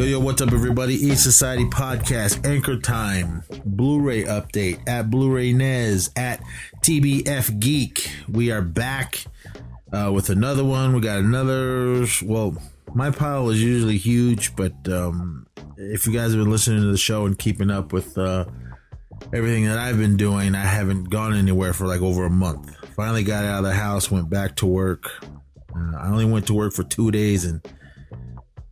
Yo, yo, what's up, everybody? E Society Podcast, Anchor Time, Blu ray update at Blu ray Nez, at TBF Geek. We are back uh, with another one. We got another, well, my pile is usually huge, but um, if you guys have been listening to the show and keeping up with uh, everything that I've been doing, I haven't gone anywhere for like over a month. Finally got out of the house, went back to work. Uh, I only went to work for two days and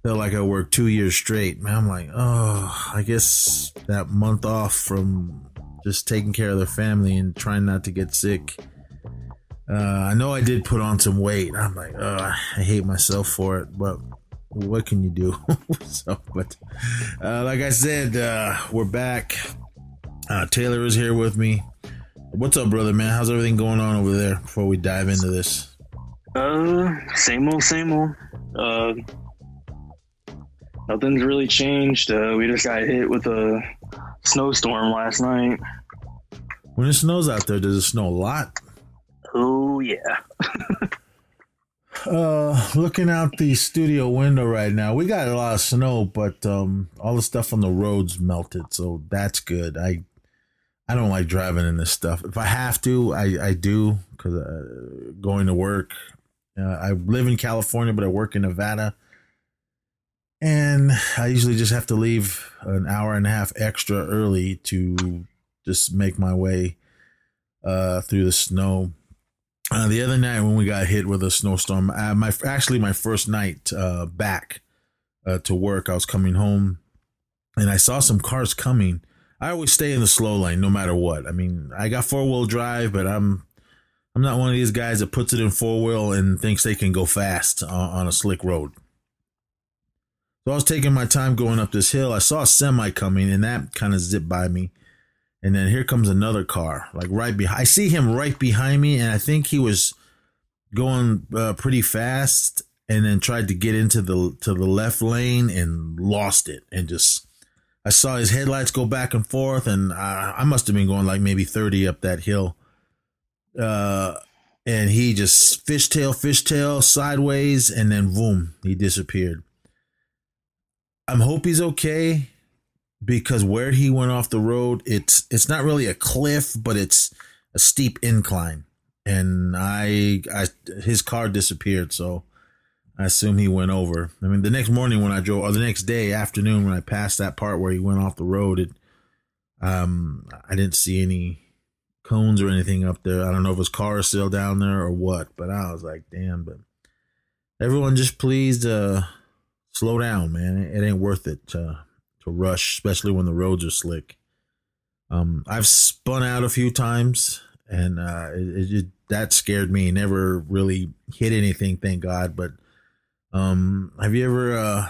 felt like I worked two years straight. Man, I'm like, oh, I guess that month off from just taking care of the family and trying not to get sick. Uh, I know I did put on some weight. I'm like, oh, I hate myself for it, but what can you do? so, but uh, like I said, uh, we're back. Uh, Taylor is here with me. What's up, brother, man? How's everything going on over there before we dive into this? Uh, same old, same old. Nothing's really changed. Uh, we just got hit with a snowstorm last night. When it snows out there, does it snow a lot? Oh yeah. uh, looking out the studio window right now, we got a lot of snow, but um, all the stuff on the roads melted, so that's good. I I don't like driving in this stuff. If I have to, I I do because uh, going to work. Uh, I live in California, but I work in Nevada and I usually just have to leave an hour and a half extra early to just make my way uh, through the snow. Uh, the other night when we got hit with a snowstorm, uh, my actually my first night uh, back uh, to work, I was coming home and I saw some cars coming. I always stay in the slow lane no matter what. I mean, I got four wheel drive, but I'm I'm not one of these guys that puts it in four wheel and thinks they can go fast on, on a slick road. So I was taking my time going up this hill. I saw a semi coming and that kind of zipped by me. And then here comes another car, like right behind. I see him right behind me, and I think he was going uh, pretty fast, and then tried to get into the to the left lane and lost it, and just I saw his headlights go back and forth, and I, I must have been going like maybe thirty up that hill. Uh, and he just fishtail, fishtail sideways, and then boom, he disappeared. I'm hope he's okay because where he went off the road, it's it's not really a cliff, but it's a steep incline, and I, I his car disappeared, so I assume he went over. I mean, the next morning when I drove, or the next day afternoon when I passed that part where he went off the road, it um I didn't see any cones or anything up there. I don't know if his car is still down there or what, but I was like, damn. But everyone, just please uh slow down, man. It ain't worth it to to rush, especially when the roads are slick. Um, I've spun out a few times, and uh, it, it, that scared me. Never really hit anything, thank God. But um, have you ever uh,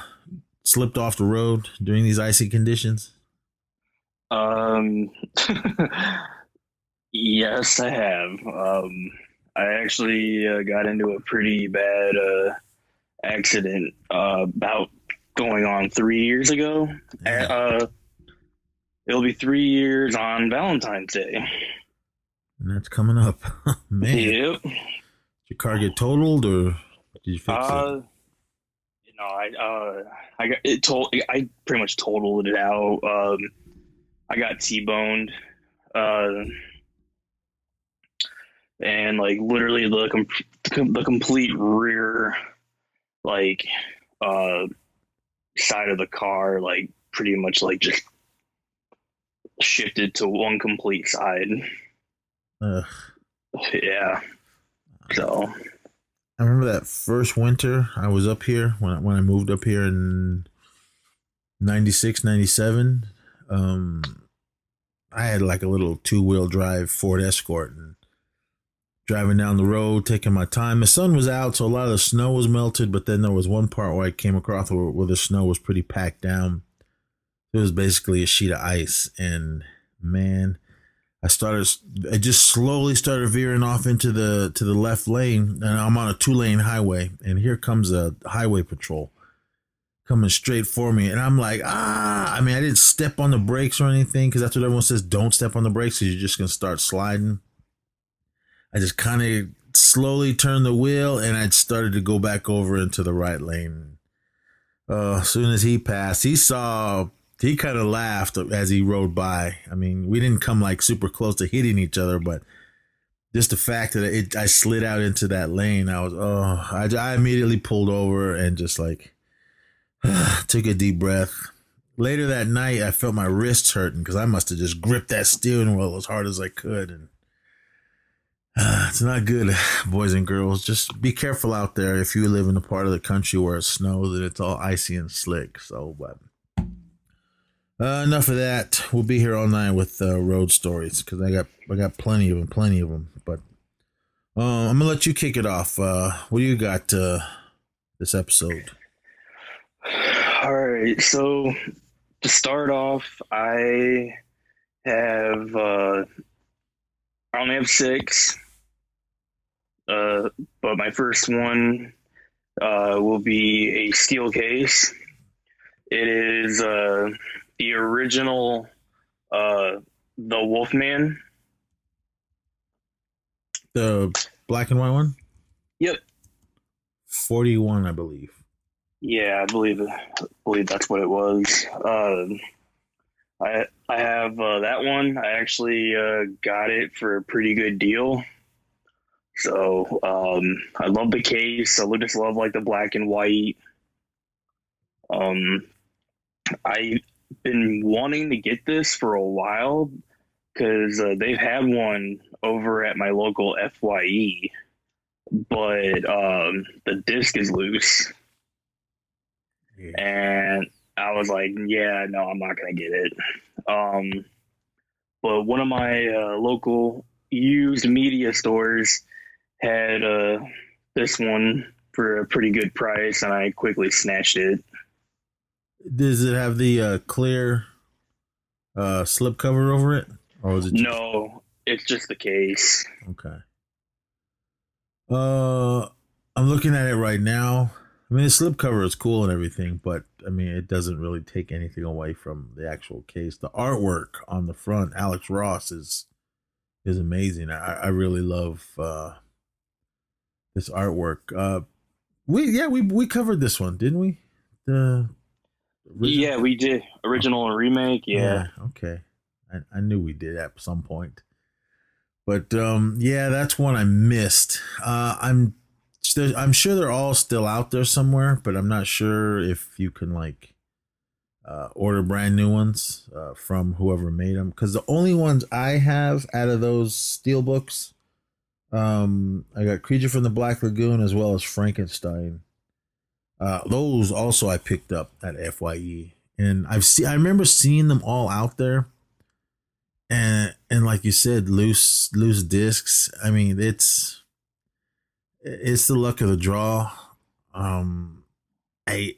slipped off the road during these icy conditions? Um, yes, I have. Um, I actually uh, got into a pretty bad uh, accident uh, about going on three years ago. Yeah. Uh, it'll be three years on Valentine's Day. And that's coming up. Man. Yep. Did your car get totaled or did you fix uh, it? You know, I uh, I got it told. I pretty much totaled it out. Um, I got T-boned. Uh, and like literally the com- the complete rear like uh side of the car like pretty much like just shifted to one complete side. Ugh. Yeah. So I remember that first winter I was up here when I, when I moved up here in 96 97 um I had like a little two-wheel drive Ford Escort and driving down the road, taking my time. The sun was out, so a lot of the snow was melted, but then there was one part where I came across where, where the snow was pretty packed down. It was basically a sheet of ice, and man, I started. I just slowly started veering off into the to the left lane, and I'm on a two lane highway, and here comes a highway patrol coming straight for me, and I'm like, ah! I mean, I didn't step on the brakes or anything because that's what everyone says. Don't step on the brakes, because you're just gonna start sliding. I just kind of slowly turned the wheel and I started to go back over into the right lane. uh, as soon as he passed, he saw he kind of laughed as he rode by. I mean, we didn't come like super close to hitting each other, but just the fact that it, I slid out into that lane, I was oh, I, I immediately pulled over and just like took a deep breath. Later that night, I felt my wrists hurting because I must have just gripped that steering wheel as hard as I could, and uh, it's not good, boys and girls. Just be careful out there if you live in a part of the country where it snows and it's all icy and slick. So, but uh, enough of that. We'll be here all night with uh, road stories because I got I got plenty of them, plenty of them. But uh, I'm gonna let you kick it off. Uh, what do you got uh, this episode? All right. So to start off, I have uh, I only have six, uh, but my first one uh, will be a steel case. It is uh, the original uh the Wolfman. The black and white one? Yep. 41, I believe. Yeah, I believe I believe that's what it was. Uh, I I have uh, that one. I actually uh, got it for a pretty good deal. So um, I love the case. I just love like the black and white. Um, I been wanting to get this for a while because uh, they've had one over at my local FYE, but um, the disc is loose. Yeah. And I was like, yeah, no, I'm not going to get it. Um, but one of my uh, local used media stores had uh, this one for a pretty good price, and I quickly snatched it. Does it have the uh, clear uh, slip cover over it, or is it? Just... No, it's just the case. Okay. Uh, I'm looking at it right now. I mean, the slip cover is cool and everything, but I mean, it doesn't really take anything away from the actual case. The artwork on the front, Alex Ross is is amazing. I, I really love uh, this artwork. Uh, we yeah, we we covered this one, didn't we? The Original? Yeah, we did original and remake. Yeah. yeah okay. I, I knew we did at some point. But um, yeah, that's one I missed. Uh, I'm I'm sure they're all still out there somewhere, but I'm not sure if you can like uh, order brand new ones uh, from whoever made them. Because the only ones I have out of those steel books, um, I got Creature from the Black Lagoon as well as Frankenstein. Uh, those also I picked up at FYE, and I've seen. I remember seeing them all out there, and and like you said, loose loose discs. I mean, it's it's the luck of the draw. Um, I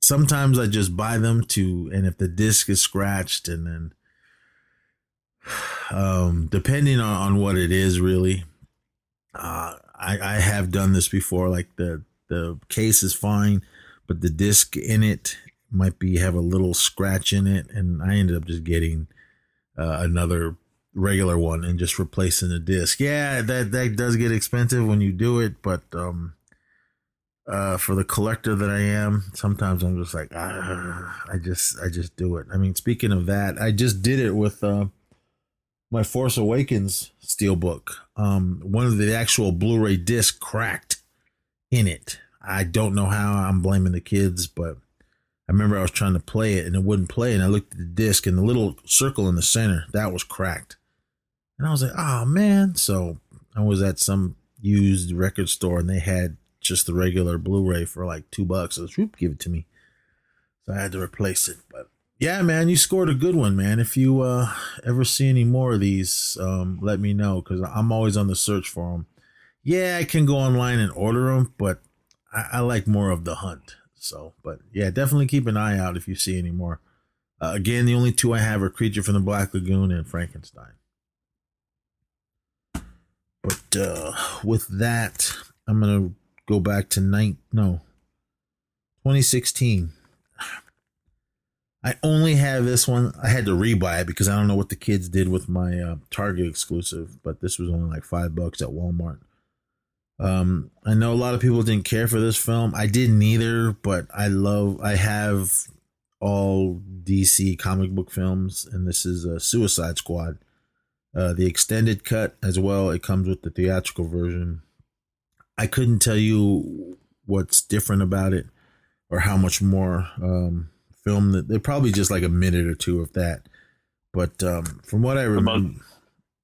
sometimes I just buy them to, and if the disc is scratched, and then um, depending on, on what it is, really, uh, I I have done this before, like the the case is fine, but the disc in it might be have a little scratch in it, and I ended up just getting uh, another regular one and just replacing the disc. Yeah, that that does get expensive when you do it, but um, uh, for the collector that I am, sometimes I'm just like, ah, I just I just do it. I mean, speaking of that, I just did it with uh, my Force Awakens steelbook. Um, one of the actual Blu-ray disc cracked in it. I don't know how. I'm blaming the kids, but I remember I was trying to play it and it wouldn't play. And I looked at the disc and the little circle in the center that was cracked. And I was like, oh man. So I was at some used record store and they had just the regular Blu-ray for like two bucks. So whoop, give it to me. So I had to replace it. Yeah, man, you scored a good one, man. If you uh, ever see any more of these, um, let me know because I'm always on the search for them yeah, I can go online and order them, but I, I, like more of the hunt. So, but yeah, definitely keep an eye out if you see any more. Uh, again, the only two I have are Creature from the Black Lagoon and Frankenstein. But uh, with that, I'm gonna go back to night no 2016. I only have this one. I had to rebuy it because I don't know what the kids did with my uh, Target exclusive, but this was only like five bucks at Walmart Um, I know a lot of people didn't care for this film. I didn't either, but I love. I have all DC comic book films, and this is a Suicide Squad. Uh, the extended cut as well. It comes with the theatrical version. I couldn't tell you what's different about it or how much more um, film that they're probably just like a minute or two of that. But um, from what I remember,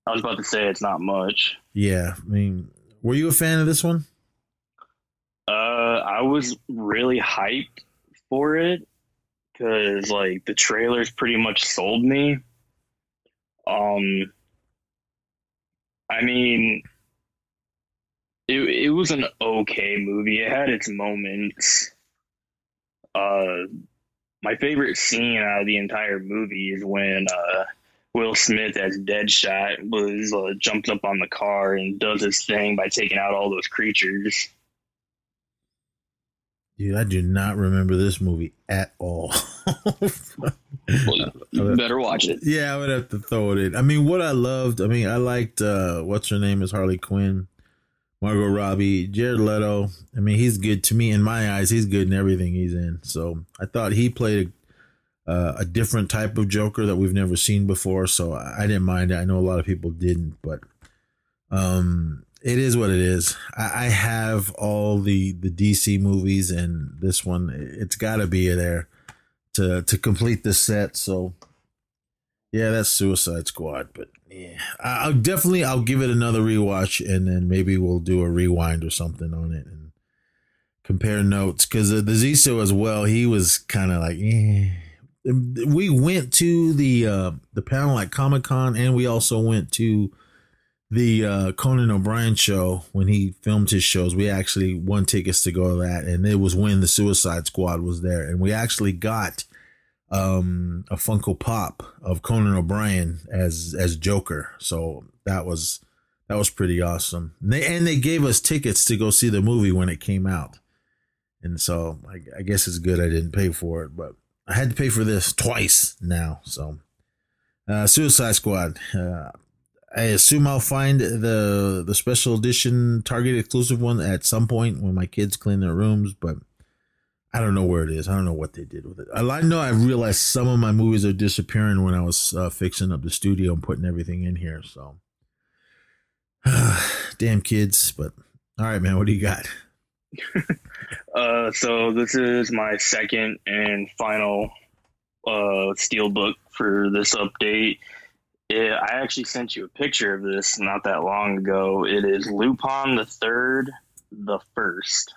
I was about to say it's not much. Yeah, I mean, were you a fan of this one? Uh, I was really hyped for it because like the trailers pretty much sold me. Um, I mean, it it was an okay movie. It had its moments. Uh, my favorite scene out of the entire movie is when uh, Will Smith as Deadshot was uh, jumped up on the car and does his thing by taking out all those creatures. Dude, I do not remember this movie at all. well, you better watch it. Yeah, I would have to throw it in. I mean, what I loved, I mean, I liked uh what's her name is Harley Quinn, Margot Robbie, Jared Leto. I mean, he's good to me in my eyes. He's good in everything he's in. So I thought he played a, uh, a different type of Joker that we've never seen before. So I didn't mind. I know a lot of people didn't, but um it is what it is. I, I have all the the DC movies, and this one it's got to be there to to complete the set. So yeah, that's Suicide Squad. But yeah, I'll definitely I'll give it another rewatch, and then maybe we'll do a rewind or something on it and compare notes. Because uh, the Ziso as well, he was kind of like. Eh. We went to the uh, the panel at Comic Con, and we also went to the uh, Conan O'Brien show when he filmed his shows. We actually won tickets to go to that, and it was when the Suicide Squad was there, and we actually got um, a Funko Pop of Conan O'Brien as as Joker. So that was that was pretty awesome. And they, and they gave us tickets to go see the movie when it came out, and so I, I guess it's good I didn't pay for it, but I had to pay for this twice now. So uh, Suicide Squad. Uh, I assume I'll find the the special edition Target exclusive one at some point when my kids clean their rooms, but I don't know where it is. I don't know what they did with it. I know I realized some of my movies are disappearing when I was uh, fixing up the studio and putting everything in here. So, damn kids! But all right, man, what do you got? uh, so this is my second and final uh, steel book for this update. Yeah, I actually sent you a picture of this not that long ago. It is Lupin the Third, the First.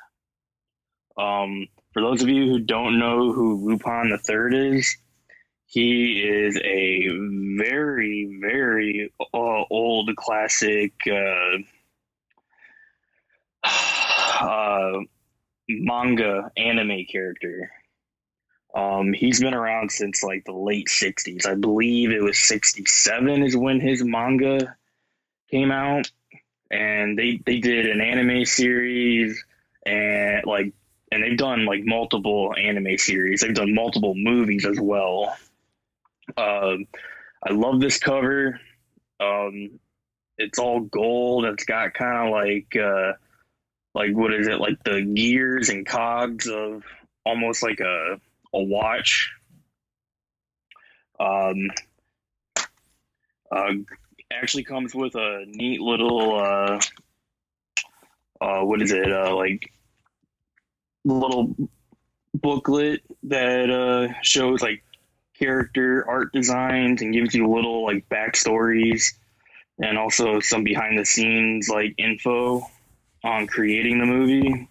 Um, for those of you who don't know who Lupin the Third is, he is a very, very uh, old classic uh, uh, manga anime character. Um, he's been around since like the late 60s. I believe it was 67 is when his manga came out. And they, they did an anime series and like and they've done like multiple anime series. They've done multiple movies as well. Um, I love this cover. Um, it's all gold. It's got kind of like uh, like what is it? Like the gears and cogs of almost like a a watch. Um, uh, actually comes with a neat little uh, uh, what is it? Uh, like little booklet that uh, shows like character art designs and gives you little like backstories and also some behind the scenes like info on creating the movie.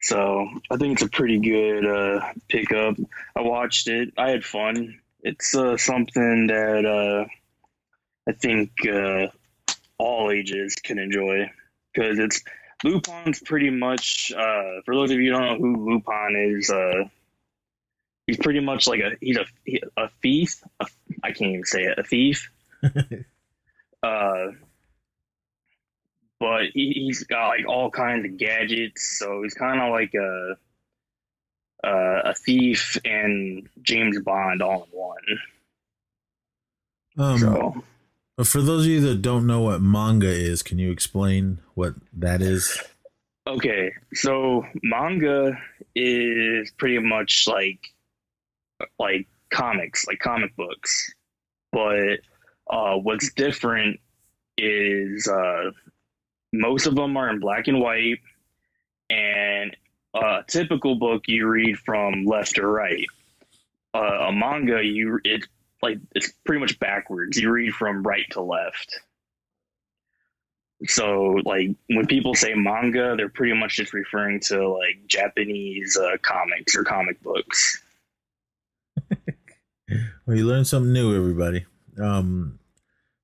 So I think it's a pretty good uh, pickup. I watched it. I had fun. It's uh, something that uh, I think uh, all ages can enjoy because it's Lupin's pretty much. Uh, for those of you who don't know who Lupin is, uh, he's pretty much like a he's a a thief. A, I can't even say it. A thief. uh, but he, has got like all kinds of gadgets. So he's kind of like a, a, a thief and James Bond all in one. Um, so, for those of you that don't know what manga is, can you explain what that is? Okay, so manga is pretty much like like comics, like comic books. But uh, what's different is uh, most of them are in black and white, and a typical book you read from left to right. Uh, a manga, you it like it's pretty much backwards. You read from right to left. So, like when people say manga, they're pretty much just referring to like Japanese uh, comics or comic books. well, you learned something new, everybody. Um,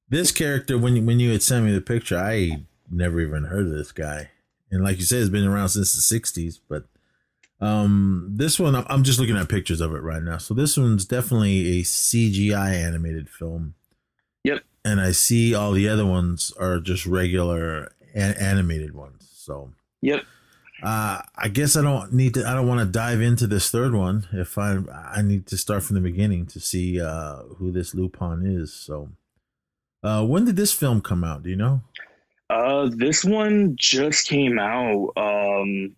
this character, when you, when you had sent me the picture, I never even heard of this guy, and like you said, it's been around since the '60s. But um, this one, I'm just looking at pictures of it right now. So this one's definitely a CGI animated film. Yep. And I see all the other ones are just regular animated ones. So. Yep. Uh, I guess I don't need to. I don't want to dive into this third one. If I, I need to start from the beginning to see uh, who this Lupin is. So, uh, when did this film come out? Do you know? Uh, this one just came out. Um,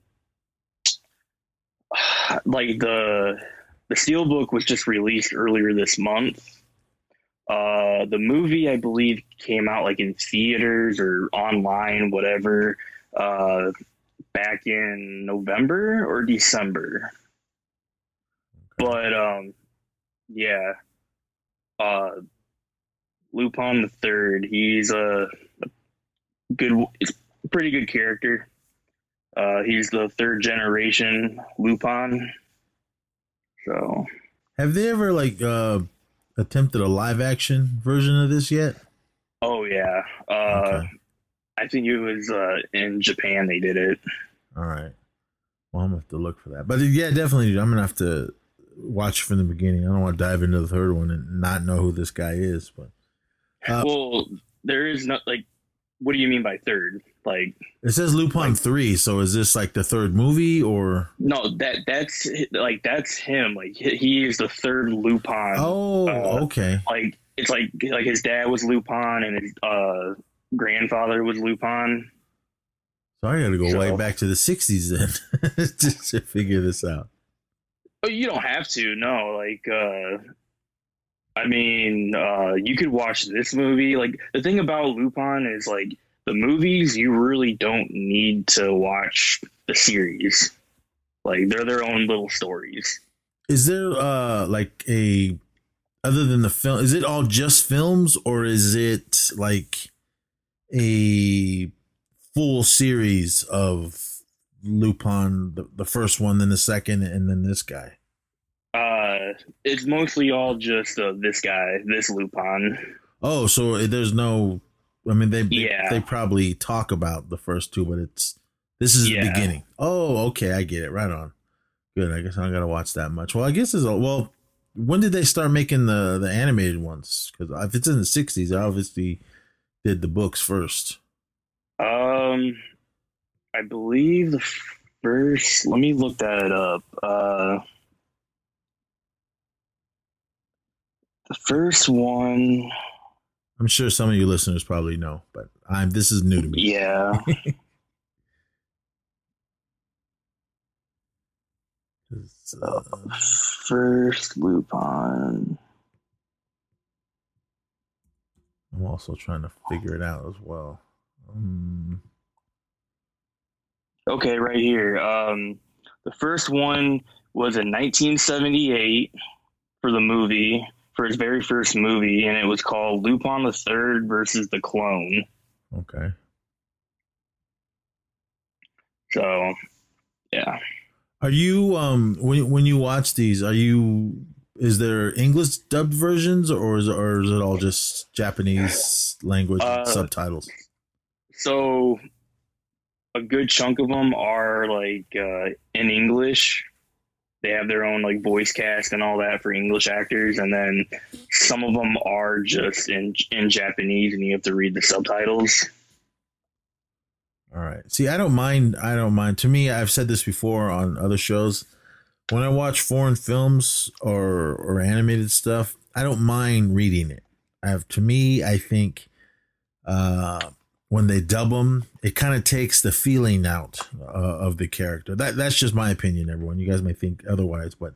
like the the steel book was just released earlier this month. Uh, the movie, I believe, came out like in theaters or online, whatever. Uh, back in November or December. But um yeah. Uh Lupin the third, he's a, good he's a pretty good character. Uh he's the third generation Lupin. So have they ever like uh attempted a live action version of this yet? Oh yeah. Uh okay. I think it was uh, in Japan they did it. All right. Well, I'm gonna have to look for that. But yeah, definitely, I'm gonna have to watch from the beginning. I don't want to dive into the third one and not know who this guy is. But uh, well, there is not like. What do you mean by third? Like it says Lupin like, three. So is this like the third movie or no? That that's like that's him. Like he is the third Lupin. Oh, uh, okay. Like it's like like his dad was Lupin and his uh, grandfather was Lupin. So I got to go so, way back to the '60s then just to figure this out. Oh, you don't have to. No, like, uh, I mean, uh, you could watch this movie. Like, the thing about Lupin is like the movies. You really don't need to watch the series. Like, they're their own little stories. Is there uh like a other than the film? Is it all just films, or is it like a full series of Lupin, the, the first one, then the second, and then this guy? Uh, it's mostly all just uh, this guy, this Lupin. Oh, so there's no. I mean, they yeah. they, they probably talk about the first two, but it's this is yeah. the beginning. Oh, okay, I get it. Right on. Good. I guess I gotta watch that much. Well, I guess it's a, well. When did they start making the the animated ones? Because if it's in the '60s, they obviously did the books first. Um, I believe the first. Let me look that up. Uh, the first one. I'm sure some of you listeners probably know, but I'm. This is new to me. Yeah. uh, first Lupin. I'm also trying to figure it out as well. Um, okay, right here. Um, the first one was in 1978 for the movie, for his very first movie, and it was called Lupin the Third versus the Clone. Okay. So, yeah. Are you um when when you watch these? Are you is there English dubbed versions or is or is it all just Japanese language uh, subtitles? So a good chunk of them are like uh, in English. They have their own like voice cast and all that for English actors, and then some of them are just in in Japanese, and you have to read the subtitles. All right. See, I don't mind. I don't mind. To me, I've said this before on other shows. When I watch foreign films or or animated stuff, I don't mind reading it. I have to me, I think uh when they dub them, it kind of takes the feeling out uh, of the character. That that's just my opinion. Everyone, you guys may think otherwise, but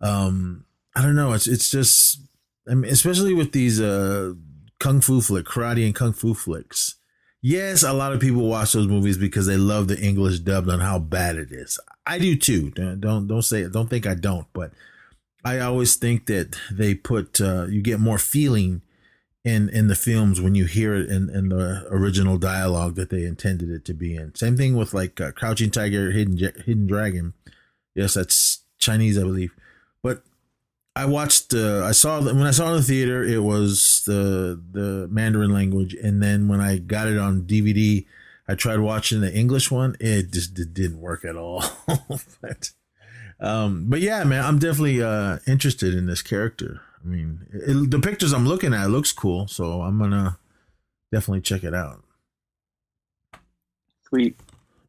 um, I don't know. It's it's just, I mean, especially with these uh kung fu flick, karate and kung fu flicks. Yes, a lot of people watch those movies because they love the English dubbed on how bad it is. I do too. Don't don't, don't say don't think I don't, but I always think that they put uh, you get more feeling in in the films when you hear it in, in the original dialogue that they intended it to be in. Same thing with like uh, Crouching Tiger, Hidden Hidden Dragon. Yes, that's Chinese, I believe. But I watched. Uh, I saw when I saw it in the theater. It was the the Mandarin language, and then when I got it on DVD, I tried watching the English one. It just it didn't work at all. but, um, but yeah, man, I'm definitely uh, interested in this character. I mean, it, the pictures I'm looking at looks cool, so I'm gonna definitely check it out. Sweet.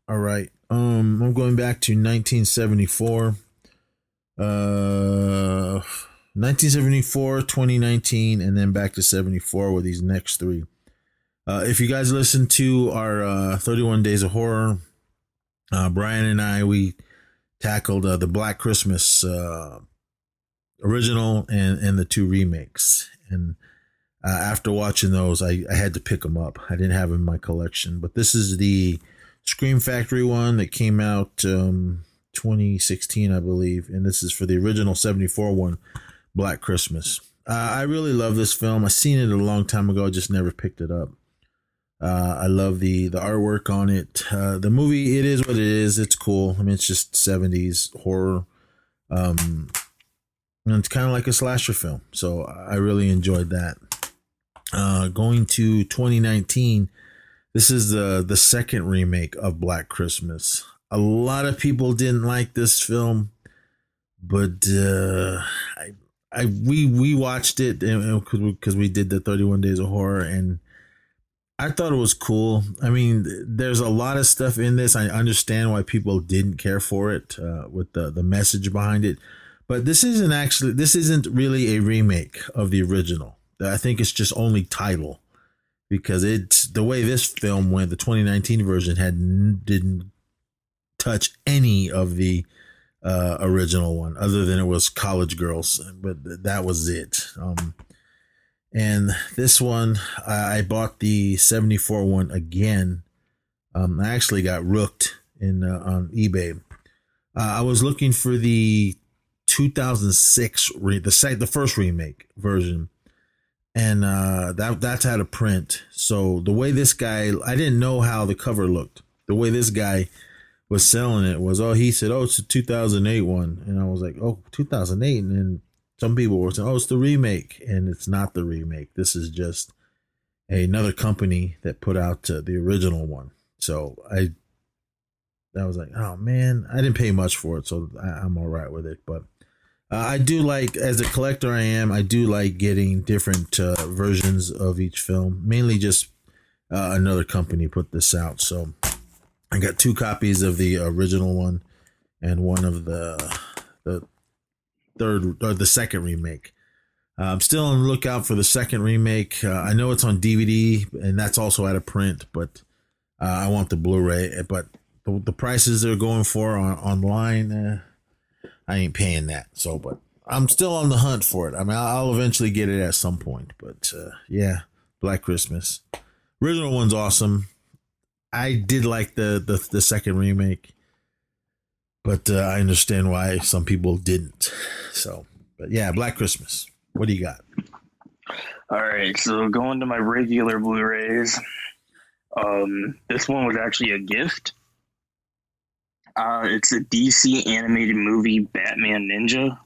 All right. Um, I'm going back to 1974. Uh, 1974, 2019, and then back to 74 with these next three. Uh, if you guys listen to our uh, 31 Days of Horror, uh, Brian and I, we tackled uh, the Black Christmas uh, original and and the two remakes. And uh, after watching those, I, I had to pick them up. I didn't have them in my collection, but this is the Scream Factory one that came out um, 2016, I believe, and this is for the original 74 one, Black Christmas. Uh, I really love this film. I seen it a long time ago, just never picked it up. Uh, I love the the artwork on it. Uh, the movie, it is what it is. It's cool. I mean, it's just 70s horror. Um, and it's kind of like a slasher film. So I really enjoyed that. Uh, going to 2019, this is the the second remake of Black Christmas. A lot of people didn't like this film, but uh, I, I we we watched it because we did the 31 Days of Horror and. I thought it was cool. I mean, there's a lot of stuff in this. I understand why people didn't care for it uh, with the the message behind it but this isn't actually this isn't really a remake of the original. I think it's just only title because it's the way this film went. The 2019 version had didn't touch any of the uh, original one, other than it was college girls, but that was it. Um, and this one, I, I, bought the 74 one again. Um, I actually got rooked in uh, on eBay. Uh, I was looking for the 2006 re- the site the first remake version. And uh that that's had a print. So the way this guy i didn't know how the cover looked. The way this guy was selling it was oh he said oh it's a 2008 one. And i was like oh 2008 and then some people were saying oh it's the remake. And it's not the remake. This is just another company that put out uh, the original one. So i I was like, oh man, I didn't pay much for it, so I'm all right with it. But uh, I do like, as a collector, I am. I do like getting different uh, versions of each film. Mainly, just uh, another company put this out, so I got two copies of the original one and one of the the third or the second remake. Uh, I'm still on the lookout for the second remake. Uh, I know it's on DVD and that's also out of print, but uh, I want the Blu-ray. But the, the prices they're going for on, online I ain't paying that. So, but I'm still on the hunt for it. I mean, I'll eventually get it at some point. But uh, yeah, Black Christmas. Original one's awesome. I did like the the, the second remake, but uh, I understand why some people didn't. So, but yeah, Black Christmas. What do you got? All right, so going to my regular Blu-rays. Um, this one was actually a gift uh, it's a DC animated movie, Batman Ninja.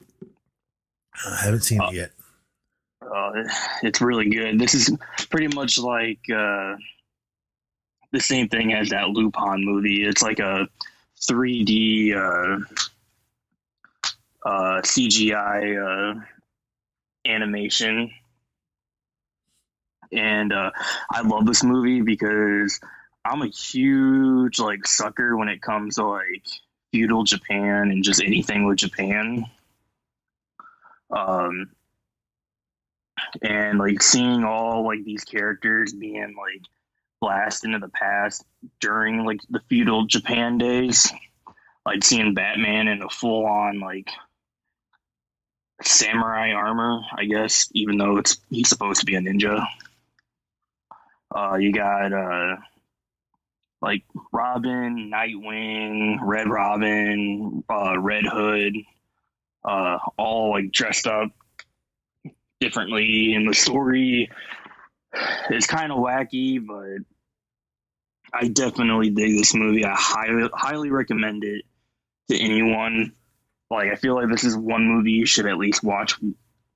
I haven't seen uh, it yet. Uh, it's really good. This is pretty much like uh, the same thing as that Lupin movie. It's like a 3D uh, uh, CGI uh, animation. And uh, I love this movie because I'm a huge like sucker when it comes to like feudal Japan and just anything with Japan. Um, and like seeing all like these characters being like blast into the past during like the feudal Japan days. Like seeing Batman in a full on like samurai armor, I guess, even though it's he's supposed to be a ninja. Uh, you got uh, like Robin, Nightwing, Red Robin, uh, Red Hood, uh, all like dressed up differently in the story. It's kind of wacky, but I definitely dig this movie. I highly highly recommend it to anyone. Like I feel like this is one movie you should at least watch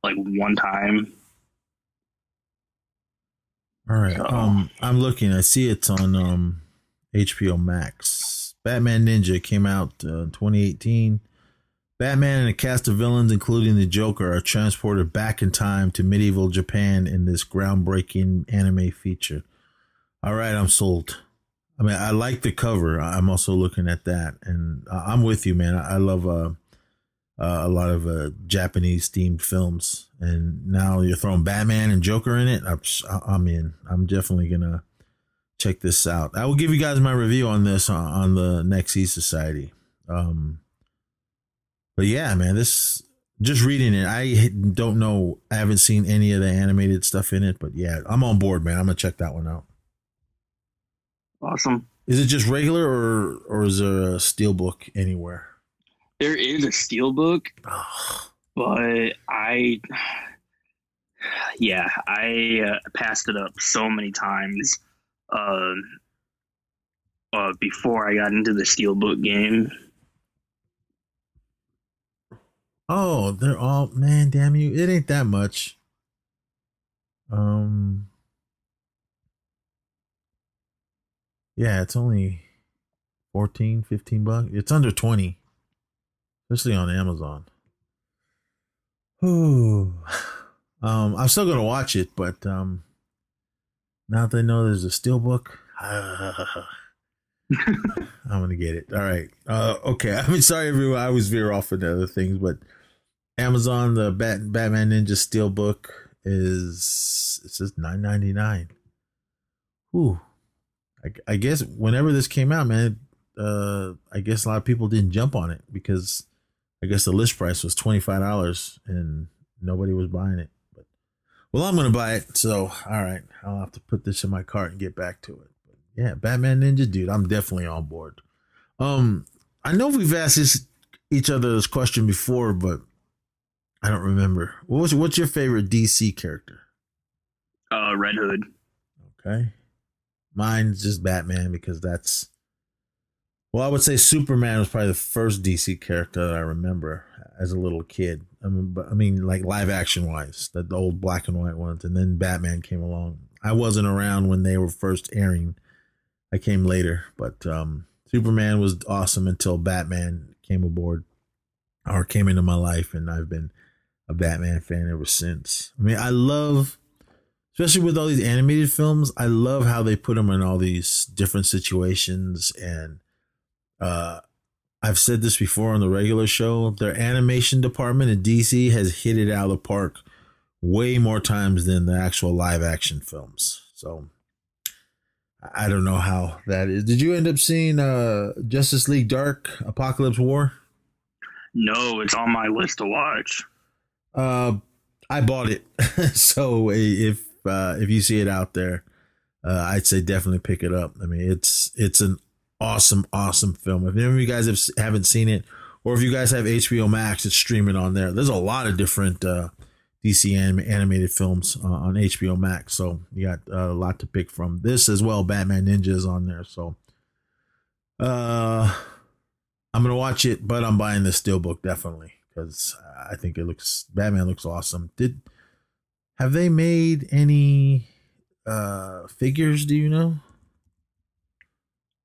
like one time. All right. So. Um I'm looking. I see it's on um HBO Max. Batman Ninja came out uh, 2018. Batman and a cast of villains, including the Joker, are transported back in time to medieval Japan in this groundbreaking anime feature. All right, I'm sold. I mean, I like the cover. I'm also looking at that, and I'm with you, man. I love uh, uh, a lot of uh, Japanese themed films, and now you're throwing Batman and Joker in it. I'm, I'm in. I'm definitely gonna check this out. I will give you guys my review on this on, on the Next E Society. Um, but yeah, man, this just reading it, I don't know. I haven't seen any of the animated stuff in it, but yeah, I'm on board, man. I'm gonna check that one out. Awesome. Is it just regular or or is there a steel book anywhere? There is a steel book, but I yeah, I uh, passed it up so many times uh, uh, before I got into the Steelbook game. Oh, they're all man, damn you. It ain't that much. Um Yeah, it's only 14, 15 bucks. It's under 20. Especially on Amazon. Ooh. Um, I'm still gonna watch it, but um now that I know there's a steel steelbook, I'm gonna get it. All right. Uh okay. I mean sorry everyone, I was veer off into other things, but Amazon the Bat- Batman Ninja Steelbook is it says nine ninety nine. Ooh, I, I guess whenever this came out, man, uh, I guess a lot of people didn't jump on it because I guess the list price was twenty five dollars and nobody was buying it. Well, I'm gonna buy it, so all right, I'll have to put this in my cart and get back to it. But yeah, Batman Ninja, dude, I'm definitely on board. Um, I know we've asked this, each other this question before, but I don't remember. What was what's your favorite DC character? Uh, Red Hood. Okay. Mine's just Batman because that's well, I would say Superman was probably the first DC character that I remember as a little kid. I mean, I mean, like live action wise, the, the old black and white ones, and then Batman came along. I wasn't around when they were first airing. I came later, but um, Superman was awesome until Batman came aboard or came into my life, and I've been a Batman fan ever since. I mean, I love especially with all these animated films i love how they put them in all these different situations and uh i've said this before on the regular show their animation department in dc has hit it out of the park way more times than the actual live action films. So i don't know how that is. Did you end up seeing uh justice league dark Apokolips war? No it's on my list to watch. Uh I bought it, so if uh, if you see it out there, uh, I'd say definitely pick it up. I mean, it's it's an awesome, awesome film. If any of you guys have, haven't seen it, or if you guys have HBO Max, it's streaming on there. There's a lot of different uh, DC anim- animated films uh, on HBO Max, so you got uh, a lot to pick from. This as well, Batman Ninja is on there, so uh, I'm gonna watch it, but I'm buying the steelbook definitely because I think it looks Batman looks awesome. Did have they made any uh figures, do you know?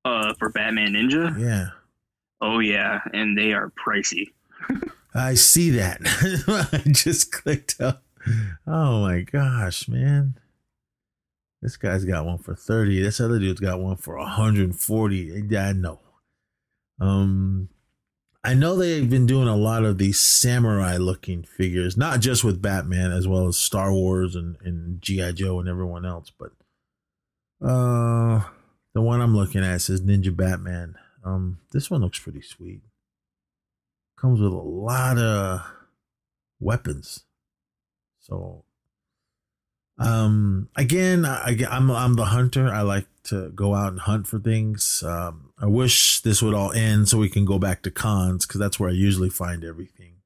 Uh for Batman Ninja? Yeah. Oh yeah, and they are pricey. I see that. I just clicked up. Oh my gosh, man. This guy's got one for 30. This other dude's got one for 140. Yeah, I know. Um I know they've been doing a lot of these samurai looking figures, not just with Batman, as well as Star Wars and, and G.I. Joe and everyone else. But Uh, the one I'm looking at says Ninja Batman. Um, this one looks pretty sweet. Comes with a lot of weapons. So, um, again, I, I'm I'm the hunter. I like to go out and hunt for things. Um, I wish this would all end so we can go back to cons because that's where I usually find everything.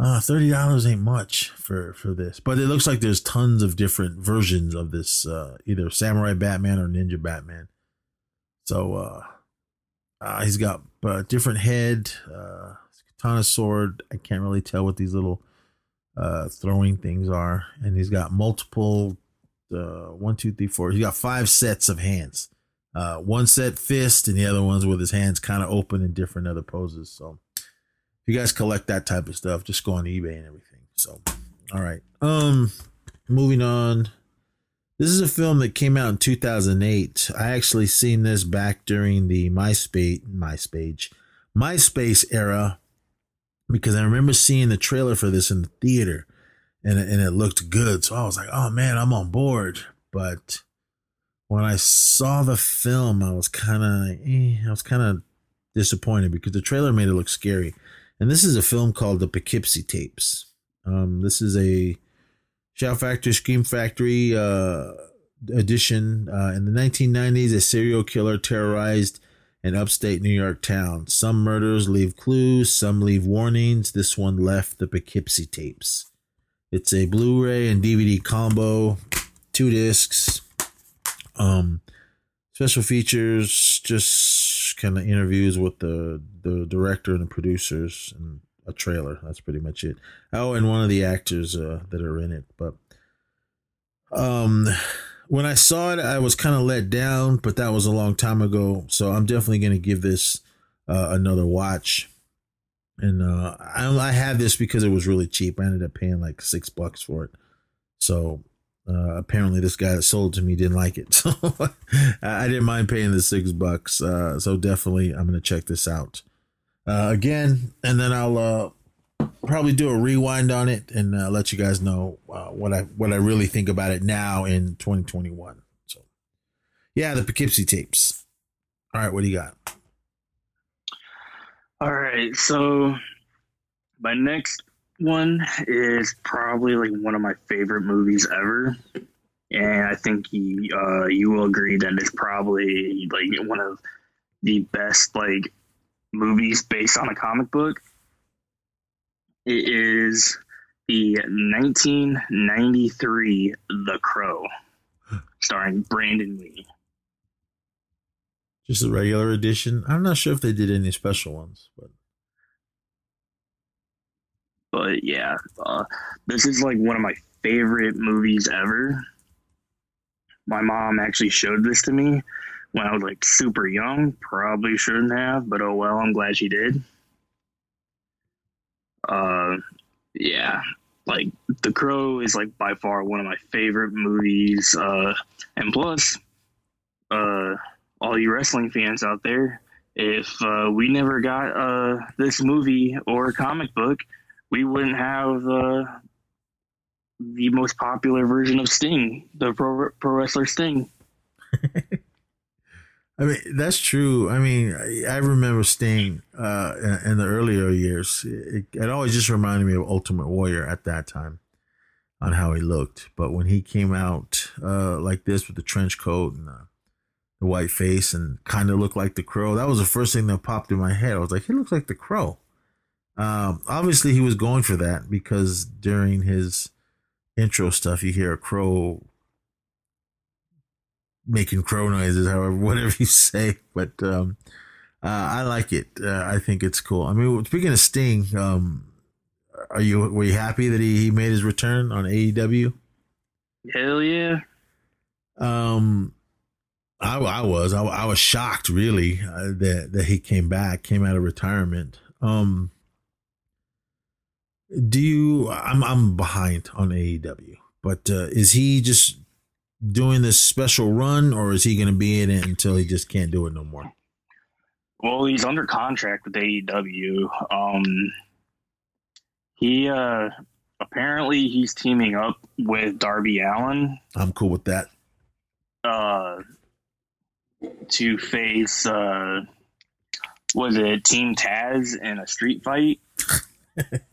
Uh, thirty dollars ain't much for for this. But it looks like there's tons of different versions of this, uh, either Samurai Batman or Ninja Batman. So uh, uh he's got a different head, uh, katana sword. I can't really tell what these little uh, throwing things are, and he's got multiple. Uh, one, two, three, four. He's got five sets of hands. Uh, one set fist, and the other ones with his hands kind of open in different other poses. So, you guys collect that type of stuff, just go on eBay and everything. So, all right. Um, moving on. This is a film that came out in 2008. I actually seen this back during the MySpace, MySpace, MySpace era because I remember seeing the trailer for this in the theater and and it looked good. So I was like, oh man, I'm on board. But when I saw the film, I was kind of, eh, I was kind of disappointed because the trailer made it look scary. And this is a film called The Poughkeepsie Tapes. Um, this is a Shout Factory, Scream Factory uh, edition. Uh, in the 1990s, a serial killer terrorized an upstate New York town. Some murders leave clues, some leave warnings. This one left the Poughkeepsie tapes. It's a Blu-ray and DVD combo, two discs. Um, special features, just kind of interviews with the the director and the producers, and a trailer. That's pretty much it. Oh, and one of the actors uh, that are in it. But um, when I saw it, I was kind of let down, but that was a long time ago. So I'm definitely going to give this uh, another watch. And uh, I, I had this because it was really cheap. I ended up paying like six bucks for it. So uh, apparently, this guy that sold to me didn't like it. So I didn't mind paying the six bucks. Uh, so definitely, I'm to check this out uh, again, and then I'll uh, probably do a rewind on it and uh, let you guys know what I what I really think about it now in 2021. So, yeah, the Poughkeepsie tapes. All right, what do you got? All right, so my next one is probably like one of my favorite movies ever, and I think you uh, you will agree that it's probably like one of the best like movies based on a comic book. It is the 1993 The Crow, starring Brandon Lee. Just a regular edition. I'm not sure if they did any special ones, but but yeah, uh, this is like one of my favorite movies ever. My mom actually showed this to me when I was like super young. Probably shouldn't have, but oh well. I'm glad she did. Uh, yeah, like The Crow is like by far one of my favorite movies. Uh, and plus, uh, all you wrestling fans out there, if uh, we never got uh this movie or comic book, we wouldn't have uh the most popular version of Sting, the pro, pro wrestler Sting. I mean, that's true. I mean, I, I remember Sting uh, in, the earlier years. It, it, always just reminded me of Ultimate Warrior at that time on how he looked. But when he came out uh, like this with the trench coat and the, the white face and kind of looked like the crow, that was the first thing that popped in my head. I was like, he looks like the crow. Um, obviously, he was going for that because during his intro stuff, you hear a crow making crow noises, however, whatever you say. But um, uh, I like it. Uh, I think it's cool. I mean, speaking of Sting, um, are you were you happy that he, he made his return on AEW? Hell yeah. Um, I, I was I, I was shocked really uh, that that he came back, came out of retirement. Um, do you? I'm I'm behind on AEW, but uh, is he just doing this special run, or is he going to be in it until he just can't do it no more? Well, he's under contract with AEW. Um, he uh, apparently he's teaming up with Darby Allin. I'm cool with that. uh, to face uh, was it Team Taz in a street fight.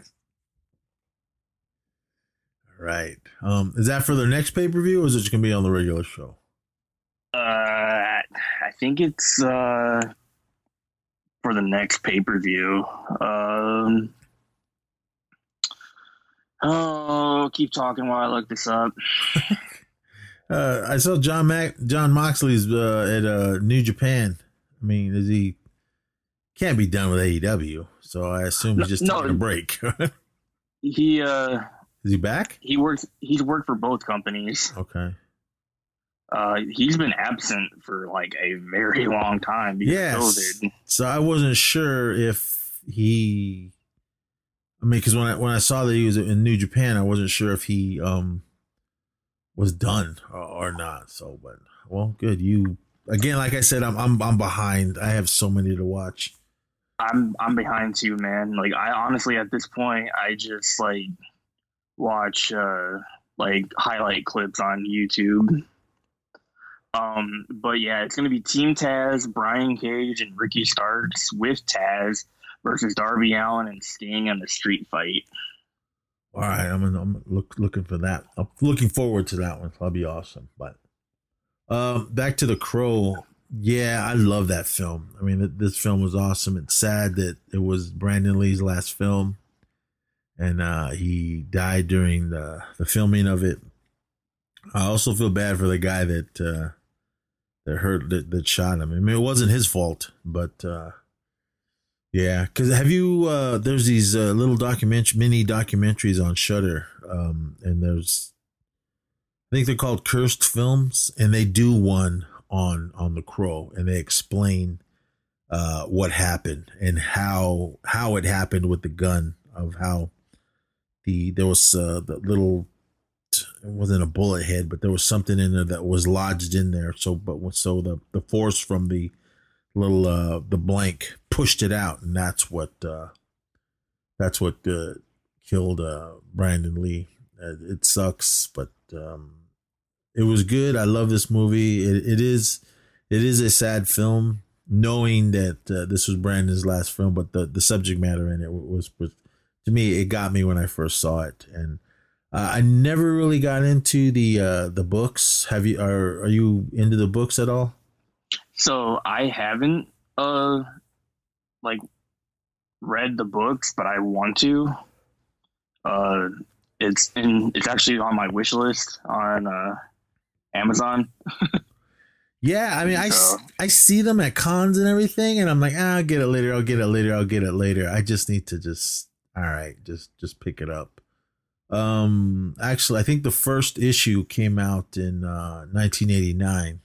right. Um, is that for their next pay per view, or is it just gonna be on the regular show? Uh, I think it's uh for the next pay per view. Um. Oh, keep talking while I look this up. uh, I saw John Mac Jon Moxley's uh, at uh, New Japan. I mean, is he can't be done with AEW? So I assume he's just no, taking a break. he uh, is he back? He works. He's worked for both companies. Okay. Uh, he's been absent for like a very long time yes. So I wasn't sure if he. I mean, because when I when I saw that he was in New Japan, I wasn't sure if he um was done or, or not. So, but well, good. You again, like I said, I'm I'm I'm behind. I have so many to watch. I'm I'm behind too, man. Like I honestly at this point, I just like watch uh like highlight clips on YouTube um, but yeah, it's to be Team Taz, Brian Cage, and Ricky Starks with Taz versus Darby Allin and Sting in the street fight. All right, I'm, gonna, I'm look, looking for that. I'm looking forward to that one. That'll be awesome. But um, back to the Crow. Yeah, I love that film. I mean, this film was awesome. It's sad that it was Brandon Lee's last film, and uh, he died during the the filming of it. I also feel bad for the guy that uh, that hurt that, that shot him. I mean, it wasn't his fault, but uh, yeah. Because have you? Uh, there's these uh, little document mini documentaries on Shutter, um, and there's I think they're called Cursed Films, and they do one on on the Crow, and they explain uh, what happened and how how it happened with the gun of how the there was uh, the little it wasn't a bullet head, but there was something in there that was lodged in there. So, but so the the force from the little uh the blank pushed it out, and that's what uh that's what uh, killed uh Brandon Lee. Uh, it sucks, but um it was good. I love this movie. It, it is it is a sad film, knowing that uh, this was Brandon's last film, but the the subject matter in it was was to me it got me when I first saw it, and uh, I never really got into the uh, the books. Have you are are you into the books at all? So I haven't uh like read the books, but I want to. Uh, it's in it's actually on my wish list on uh, Amazon. yeah, I mean, so. I I see them at cons and everything, and I'm like, ah, I'll get it later. I'll get it later. I'll get it later. I just need to just all right, just just pick it up. Um, actually, I think the first issue came out in uh, 1989,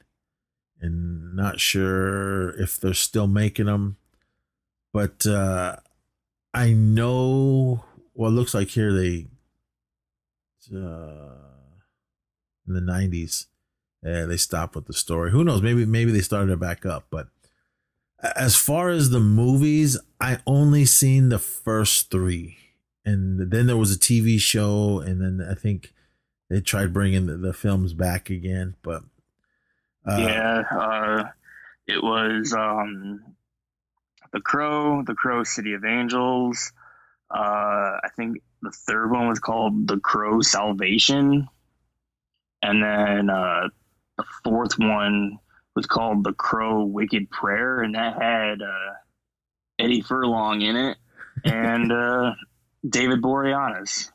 and not sure if they're still making them, but uh, I know. Well, looks like here they uh, in the 90s. Yeah, they stopped with the story. Who knows? Maybe maybe they started it back up. But as far as the movies, I only seen the first three and then there was a TV show, and then I think they tried bringing the, the films back again, but uh, yeah, uh, it was um, the Crow, the Crow City of Angels. Uh, I think the third one was called the Crow Salvation, and then uh, the fourth one was called the Crow Wicked Prayer, and that had uh, Eddie Furlong in it, and uh, David Boreanaz.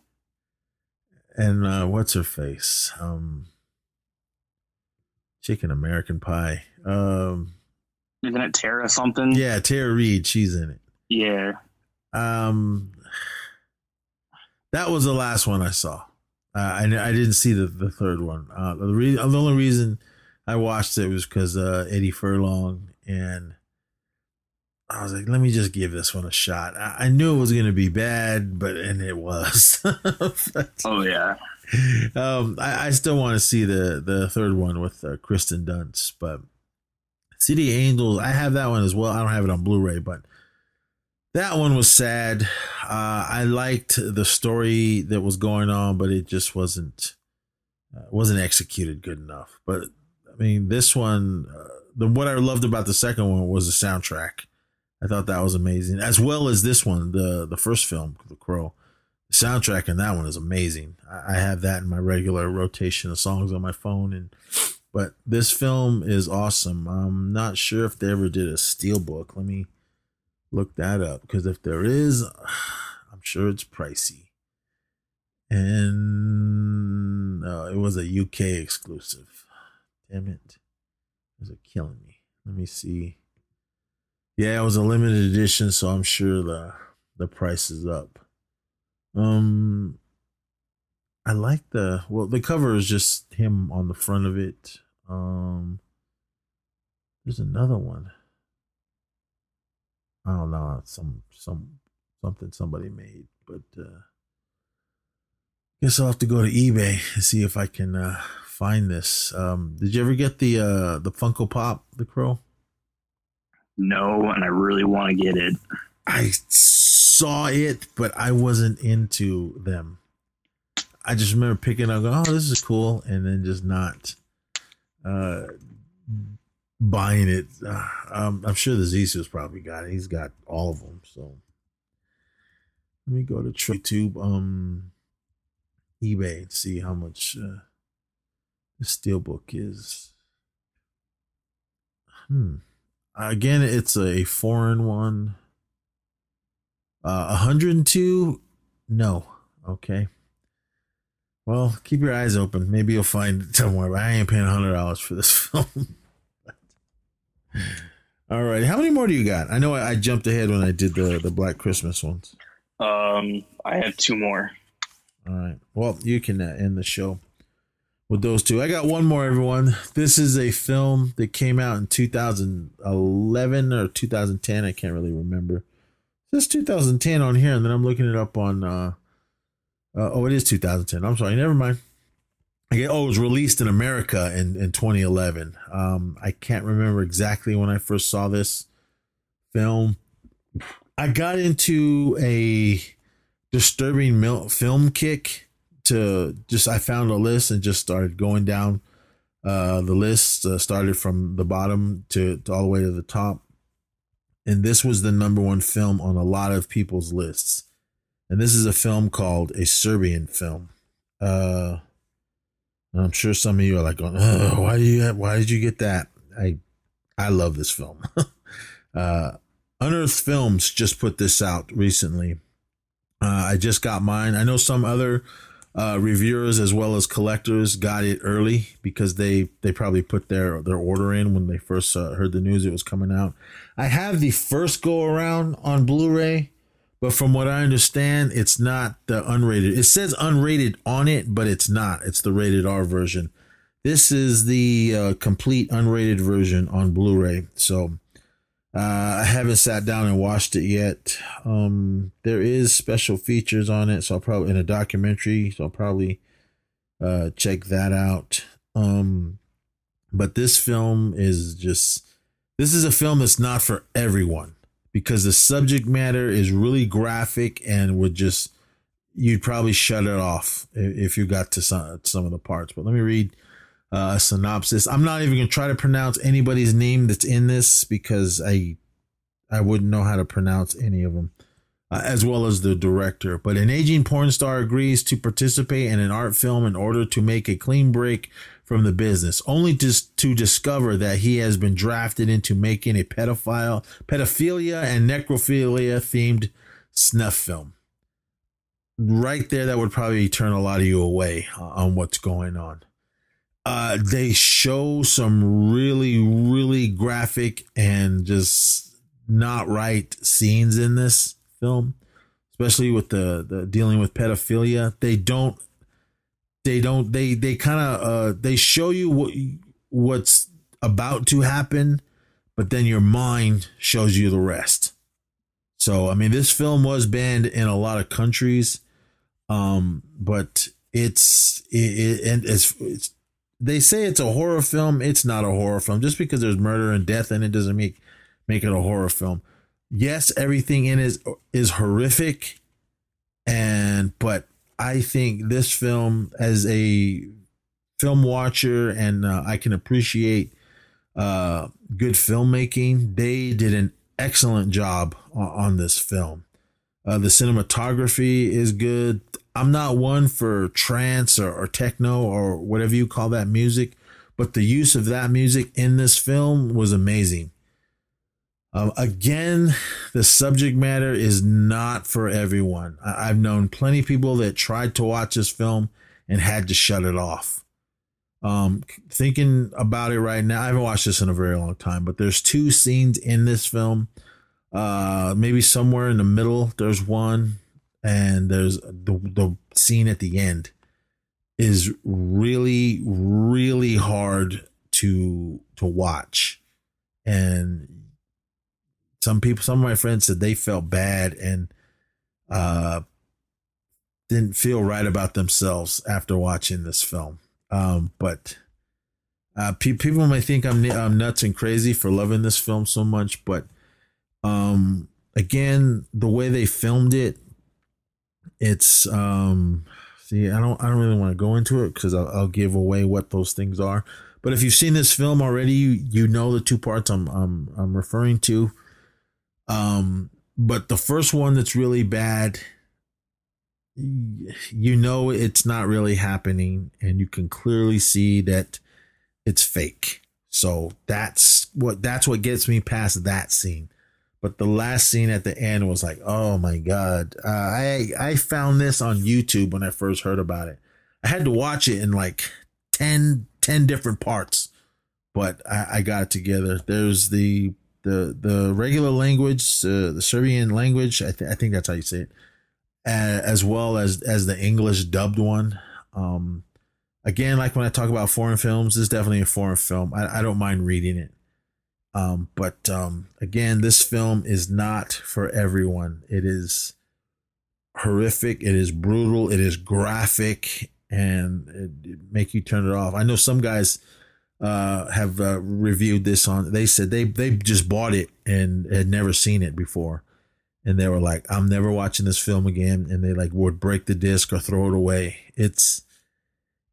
And uh, what's her face? Um, Chicken American Pie. Um, Isn't it Tara something? Yeah, Tara Reid. She's in it. Yeah. Um, that was the last one I saw. Uh, I I didn't see the, the third one. Uh, the reason the only reason I watched it was because uh, Eddie Furlong and I was like, let me just give this one a shot. I, I knew it was going to be bad, but and it was. but, oh yeah. Um, I, I still want to see the the third one with uh, Kirsten Dunst, but City Angels, I have that one as well. I don't have it on Blu-ray, but that one was sad. Uh, I liked the story that was going on, but it just wasn't uh, wasn't executed good enough. But I mean, this one, uh, the what I loved about the second one was the soundtrack. I thought that was amazing, as well as this one, the the first film, The Crow. The soundtrack in that one is amazing. I, I have that in my regular rotation of songs on my phone, and but this film is awesome. I'm not sure if they ever did a steelbook. Let me look that up because if there is, I'm sure it's pricey. And uh, it was a UK exclusive. Damn it. Killing me? Let me see. Yeah, it was a limited edition, so I'm sure the the price is up. Um I like the well the cover is just him on the front of it. Um there's another one. I don't know, some some something somebody made, but uh guess I'll have to go to eBay and see if I can uh find this. Um did you ever get the uh the Funko Pop, the crow? No, and I really want to get it. I saw it, but I wasn't into them. I just remember picking up, oh, this is cool, and then just not uh, buying it. Uh, um, I'm sure the Zisu's probably got it. He's got all of them. So let me go to YouTube, um, eBay, and see how much uh, the steelbook is. Hmm. Again, it's a foreign one. Uh, 102? No. Okay. Well, keep your eyes open. Maybe you'll find it somewhere. But I ain't paying $100 for this film. All right. How many more do you got? I know I, I, jumped ahead when I did the, the Black Christmas ones. Um, I have two more. All right. Well, you can uh, end the show with those two. I got one more, everyone. This is a film that came out in 2011 or 2010. I can't really remember. This 2010 on here, and then I'm looking it up on. Uh, uh, oh, it is 2010. I'm sorry. Never mind. Get, oh, it was released in America in, in 2011. Um, I can't remember exactly when I first saw this film. I got into a disturbing mil- film kick to just I found a list and just started going down uh, the list. Uh, started from the bottom to, to all the way to the top, and this was the number one film on a lot of people's lists. And this is a film called a Serbian film. Uh, I'm sure some of you are like, oh, "Why do you? Have, why did you get that?" I I love this film. uh, Unearthed Films just put this out recently. Uh, I just got mine. I know some other uh, reviewers as well as collectors got it early because they they probably put their their order in when they first uh, heard the news it was coming out. I have the first go around on Blu-ray, but from what I understand, it's not the unrated. It says unrated on it, but it's not. It's the rated R version. This is the uh, complete unrated version on Blu-ray. So uh, I haven't sat down and watched it yet. Um, there is special features on it, so I'll probably in a documentary, so I'll probably uh, check that out. Um, but this film is just this is a film that's not for everyone because the subject matter is really graphic and would just you'd probably shut it off if you got to some some of the parts. But let me read uh, synopsis. I'm not even gonna try to pronounce anybody's name that's in this because I I wouldn't know how to pronounce any of them, uh, as well as the director. But an aging porn star agrees to participate in an art film in order to make a clean break from the business, only to to discover that he has been drafted into making a pedophile, pedophilia, and necrophilia themed snuff film. Right there, that would probably turn a lot of you away uh, on what's going on uh, they show some really, really graphic and just not right scenes in this film, especially with the, the dealing with pedophilia. They don't, they don't, they, they kind of, uh, they show you what, what's about to happen, but then your mind shows you the rest. So, I mean, this film was banned in a lot of countries, um, but it's, it, it and it's, it's they say it's a horror film. It's not a horror film. Just because there's murder and death in it doesn't make make it a horror film. Yes, everything in it is is horrific, and but I think this film as a film watcher and uh, I can appreciate uh, good filmmaking. They did an excellent job on, on this film. Uh, the cinematography is good. I'm not one for trance or, or techno or whatever you call that music, but the use of that music in this film was amazing. Um, again, the subject matter is not for everyone. I- I've known plenty of people that tried to watch this film and had to shut it off. Um, thinking about it right now, I haven't watched this in a very long time, but there's two scenes in this film. Uh, maybe somewhere in the middle, there's one, and there's the the scene at the end is really, really hard to to watch, and some people, some of my friends said they felt bad and uh didn't feel right about themselves after watching this film. Um, but uh, pe- people may think I'm, I'm nuts and crazy for loving this film so much, but um, again, the way they filmed it, it's um, see, I don't, I don't really want to go into it because I'll, I'll give away what those things are. But if you've seen this film already, you you know the two parts I'm I'm I'm referring to. Um, but the first one that's really bad you know it's not really happening and you can clearly see that it's fake so that's what that's what gets me past that scene but the last scene at the end was like oh my god uh, i i found this on youtube when i first heard about it i had to watch it in like 10 10 different parts but i, I got it together there's the the the regular language uh, the serbian language I, th- I think that's how you say it as well as as the English dubbed one. Um, again, like when I talk about foreign films, this is definitely a foreign film. I, I don't mind reading it. Um, but um, again, this film is not for everyone. It is horrific. It is brutal. It is graphic, and it, it make you turn it off. I know some guys uh, have uh, reviewed this on. They said they they just bought it and had never seen it before and they were like, I'm never watching this film again. And they like would break the disc or throw it away. It's,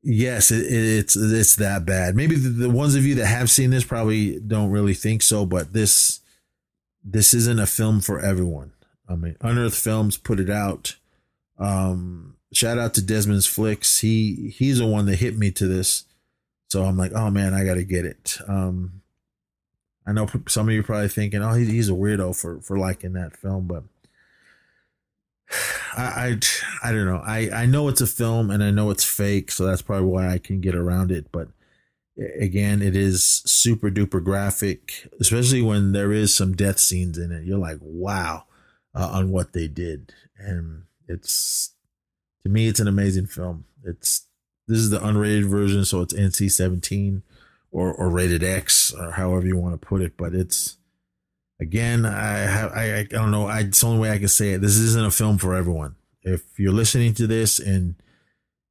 yes, it, it's, it's that bad. Maybe the, the, ones of you that have seen this probably don't really think so, but this, this isn't a film for everyone. I mean, Unearthed Films put it out. Um, shout out to Desmond's Flicks. He, he's the one that hit me to this. So I'm like, oh man, I got to get it. Um, I know some of you probably thinking, "Oh, he's a weirdo for for liking that film," but I, I, I don't know. I I know it's a film and I know it's fake, so that's probably why I can get around it. But again, it is super duper graphic, especially when there is some death scenes in it. You're like, wow, uh, on what they did, and it's to me, it's an amazing film. It's this is the unrated version, so it's NC seventeen or or rated X or however you want to put it. But it's again, I I, I don't know. I, it's the only way I can say it. This isn't a film for everyone. If you're listening to this and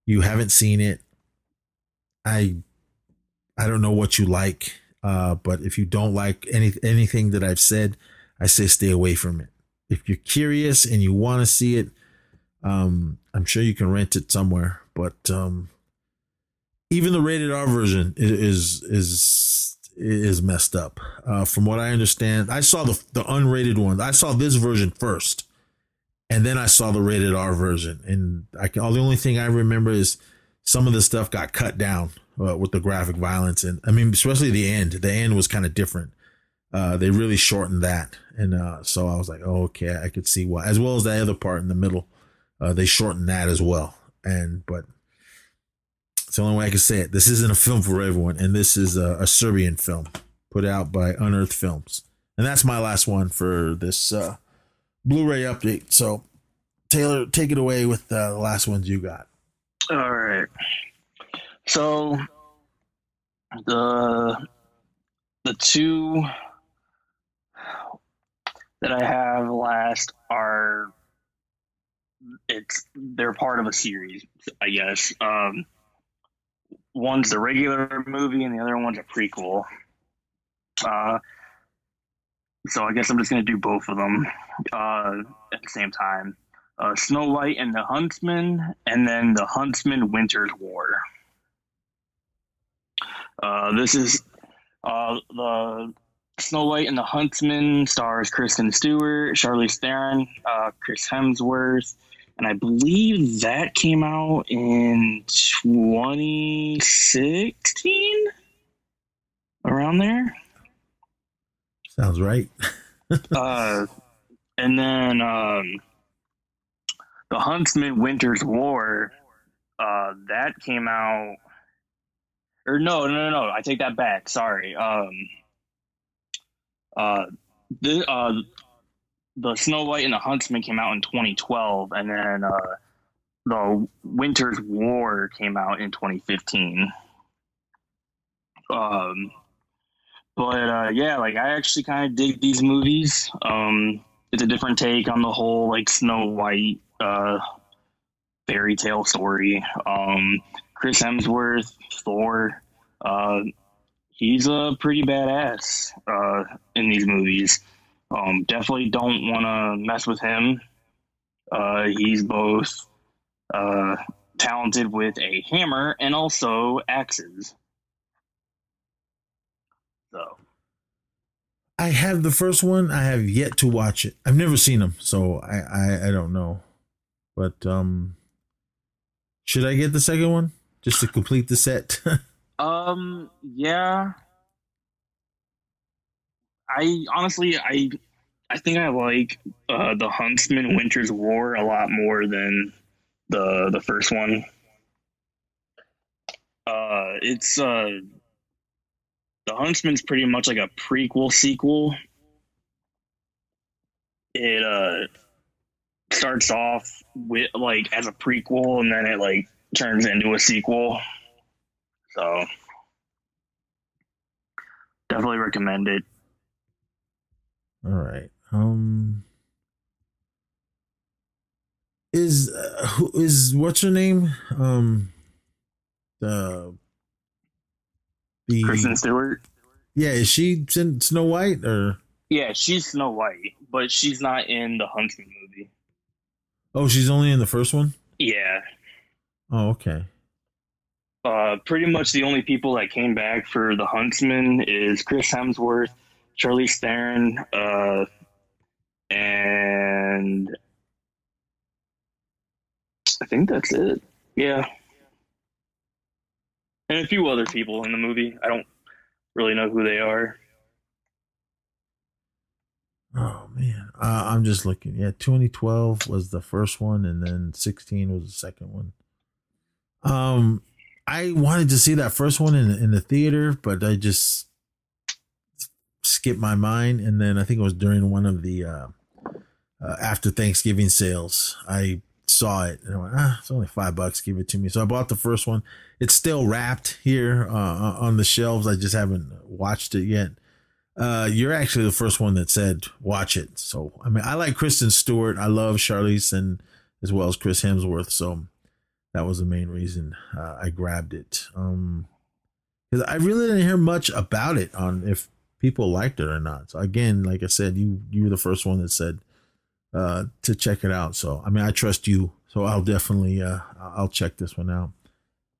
you haven't seen it, I I don't know what you like. Uh, but if you don't like any anything that I've said, I say stay away from it. If you're curious and you want to see it, um, I'm sure you can rent it somewhere. But um, even the rated R version is is is messed up. Uh, from what I understand, I saw the the unrated one. I saw this version first, and then I saw the rated R version. And I can, all the only thing I remember is some of the stuff got cut down uh, with the graphic violence, and I mean, especially the end. The end was kind of different. Uh, they really shortened that, and uh, so I was like, oh, okay, I could see why. As well as that other part in the middle, uh, they shortened that as well. And but it's the only way I can say it. This isn't a film for everyone, and this is a, a Serbian film put out by Unearthed Films. And that's my last one for this uh, Blu-ray update. So, Taylor, take it away with uh, the last ones you got. All right. So the the two that I have last are it's they're part of a series, I guess. Um, one's the regular movie and the other one's a prequel. Uh, so I guess I'm just gonna do both of them uh, at the same time. Uh, Snow White and the Huntsman, and then the Huntsman Winter's War. Uh, this is uh, the Snow White and the Huntsman stars Kristen Stewart, Charlize Theron, uh, Chris Hemsworth, and I believe that came out in 2016, around there. Sounds right. uh, and then um, the Huntsman Winter's War, uh, that came out. Or no, no, no, no! I take that back. Sorry. Um, uh, the uh, the Snow White and the Huntsman came out in 2012, and then uh, the Winter's War came out in 2015. Um, but uh, yeah, like I actually kind of dig these movies. Um, it's a different take on the whole like Snow White uh, fairy tale story. Um, Chris Hemsworth, Thor. Uh, he's a pretty badass uh, in these movies. Um, definitely don't want to mess with him. Uh, he's both uh, talented with a hammer and also axes. So. I have the first one. I have yet to watch it. I've never seen them, so I, I, I don't know. But um, should I get the second one just to complete the set? um, yeah. I honestly, I, I think I like uh, the Huntsman Winter's War a lot more than the the first one. Uh, it's uh, the Huntsman's pretty much like a prequel sequel. It uh starts off with like as a prequel and then it like turns into a sequel. So definitely recommend it. All right. Um is uh, who is what's her name? Um the the Kristen Stewart. Yeah, is she in Snow White or? Yeah, she's Snow White, but she's not in the Huntsman movie. Oh, she's only in the first one. Yeah. Oh, okay. Uh, pretty much the only people that came back for the Huntsman is Chris Hemsworth, Charlize Theron, uh, and I think that's it. Yeah and a few other people in the movie. I don't really know who they are. Oh man, uh, I'm just looking. Yeah, 2012 was the first one, and then 16 was the second one. Um, I wanted to see that first one in in the theater, but I just skipped my mind, and then I think it was during one of the uh, uh, after Thanksgiving sales. I saw it and I went, ah, it's only five bucks. Give it to me. So I bought the first one. It's still wrapped here uh, uh, on the shelves. I just haven't watched it yet. Uh, you're actually the first one that said watch it. So I mean, I like Kristen Stewart. I love Charlize and as well as Chris Hemsworth. So that was the main reason uh, I grabbed it. Um, because I really didn't hear much about it on if people liked it or not. So again, like I said, you you were the first one that said uh, to check it out. So I mean, I trust you, so I'll definitely uh, I'll check this one out.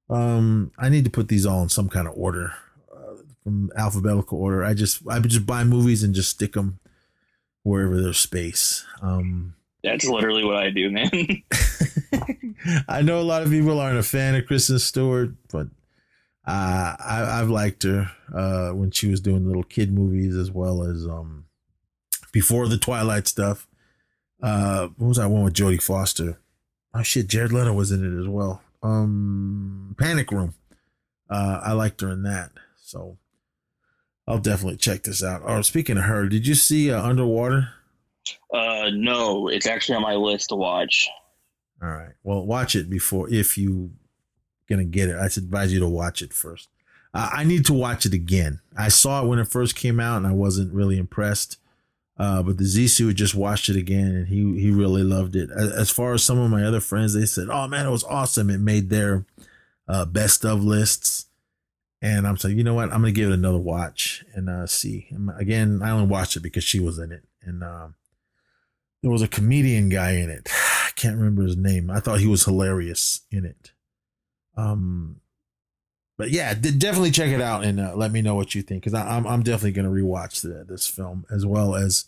Um, I need to put these all in some kind of order, uh, from alphabetical order. I just I just buy movies and just stick them wherever there's space. Um, That's literally what I do, man. I know a lot of people aren't a fan of Kristen Stewart, but uh, I, have liked her uh, when she was doing little kid movies as well as um, before the Twilight stuff. Uh, what was that one with Jodie Foster? Oh shit, Jared Leto was in it as well. Um, Panic Room. Uh, I liked her in that, so I'll definitely check this out. Or oh, speaking of her, did you see uh, Underwater? Uh, no, it's actually on my list to watch. All right, well, watch it before if you gonna get it. I advise you to watch it first. Uh, I need to watch it again. I saw it when it first came out, and I wasn't really impressed. Uh, but the Zissou just watched it again and he he really loved it. As, far as some of my other friends, they said, "Oh man, it was awesome! It made their uh, best of lists." And I'm saying, you know what? I'm gonna give it another watch and uh, see. And again, I only watched it because she was in it, and um, there was a comedian guy in it. I can't remember his name. I thought he was hilarious in it. Um, but yeah, definitely check it out and uh, let me know what you think because I'm I'm definitely gonna rewatch the, this film as well as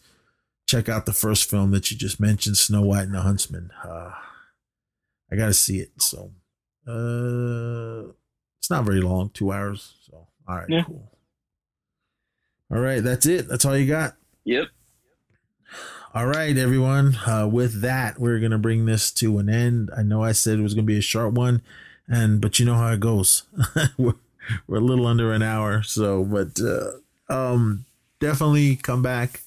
check out the first film that you just mentioned, Snow White and the Huntsman. Uh, I got to see it. So uh, it's not very long, two hours. So all right, yeah. cool. All right, that's it. That's all you got. Yep. All right, everyone. Uh, with that, we're gonna bring this to an end. I know I said it was gonna be a short one, and but you know how it goes. we're, we're a little under an hour, so but uh, um, definitely come back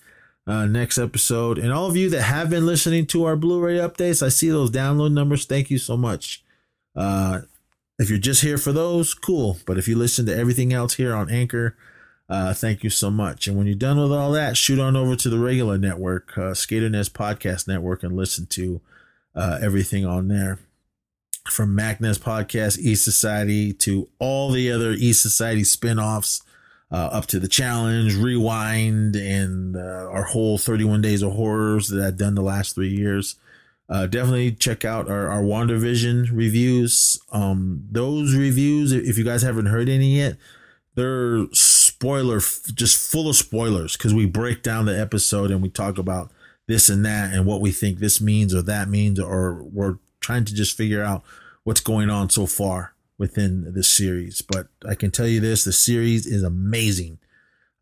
uh, next episode. And all of you that have been listening to our Blu-ray updates, I see those download numbers. Thank you so much. Uh, if you're just here for those, cool. But if you listen to everything else here on Anchor, uh, thank you so much. And when you're done with all that, shoot on over to the regular network, uh, Skater Nest Podcast Network, and listen to uh, everything on there. From MacNez Podcast, East Society, to all the other East Society spinoffs uh, up to the challenge, rewind, and uh, our whole 31 days of horrors that I've done the last three years. Uh, definitely check out our, our WandaVision reviews. Um, those reviews, if you guys haven't heard any yet, they're spoiler, just full of spoilers because we break down the episode and we talk about this and that and what we think this means or that means, or we're trying to just figure out what's going on so far within the series. But I can tell you this: the series is amazing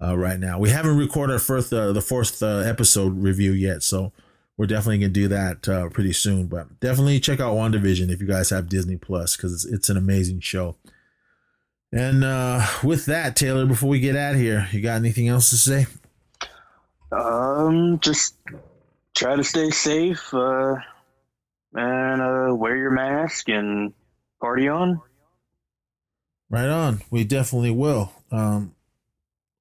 uh, right now. We haven't recorded our first, uh, the fourth uh, episode review yet, so we're definitely gonna do that uh, pretty soon. But definitely check out WandaVision if you guys have Disney Plus because it's, it's, an amazing show. And uh, with that, Taylor, before we get out here, you got anything else to say? Um, just try to stay safe uh, wear your mask and party on. Right on. We definitely will. Um,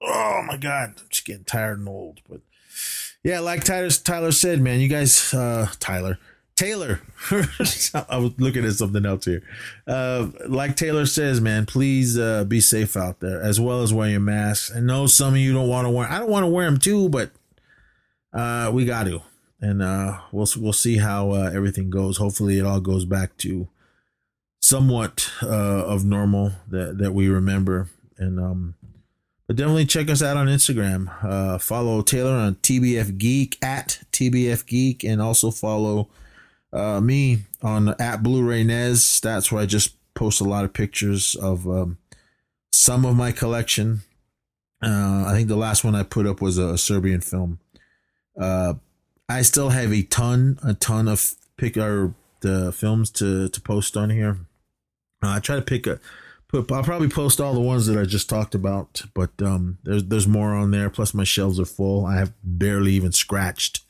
oh my God, I'm just getting tired and old. But yeah, like Tyler, Tyler said, man, you guys, uh, Tyler, Taylor, I was looking at something else here. Uh, like Taylor says, man, please uh, be safe out there as well as wear your masks. I know some of you don't want to wear. I don't want to wear them too, but uh, we got to, and uh, we'll we'll see how uh, everything goes. Hopefully, it all goes back to somewhat uh, of normal that that we remember. And um, but definitely check us out on Instagram. Uh, follow Taylor on TBF Geek at TBF Geek, and also follow uh, me on at Blu-ray Nez. That's where I just post a lot of pictures of um, some of my collection. Uh, I think the last one I put up was a, a Serbian film. I still have a ton, a ton of pick or the films to to post on here. Uh, I try to pick a put. I'll probably post all the ones that I just talked about, but um, there's there's more on there. Plus, my shelves are full. I have barely even scratched,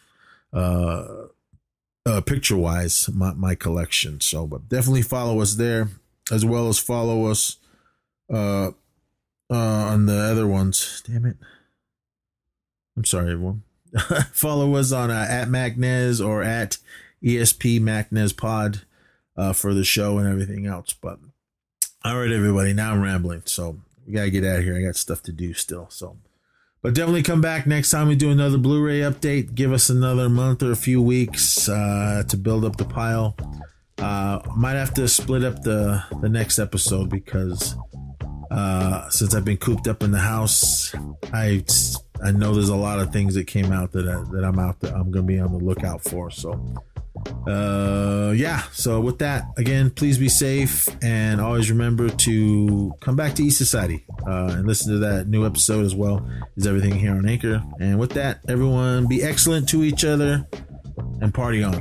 uh, uh picture wise, my my collection. So, but definitely follow us there, as well as follow us, uh, uh, on the other ones. Damn it! I'm sorry, everyone. follow us on uh, at MacNez or at ESP MacNez Pod uh, for the show and everything else. But all right, everybody, now I'm rambling, so we gotta get out of here. I got stuff to do still. So, but definitely come back next time we do another Blu-ray update. Give us another month or a few weeks uh, to build up the pile. Uh, might have to split up the the next episode because uh, since I've been cooped up in the house, I I know there's a lot of things that came out that I, that I'm out that I'm gonna be on the lookout for. So uh yeah so with that again please be safe and always remember to come back to east society uh and listen to that new episode as well as everything here on anchor and with that everyone be excellent to each other and party on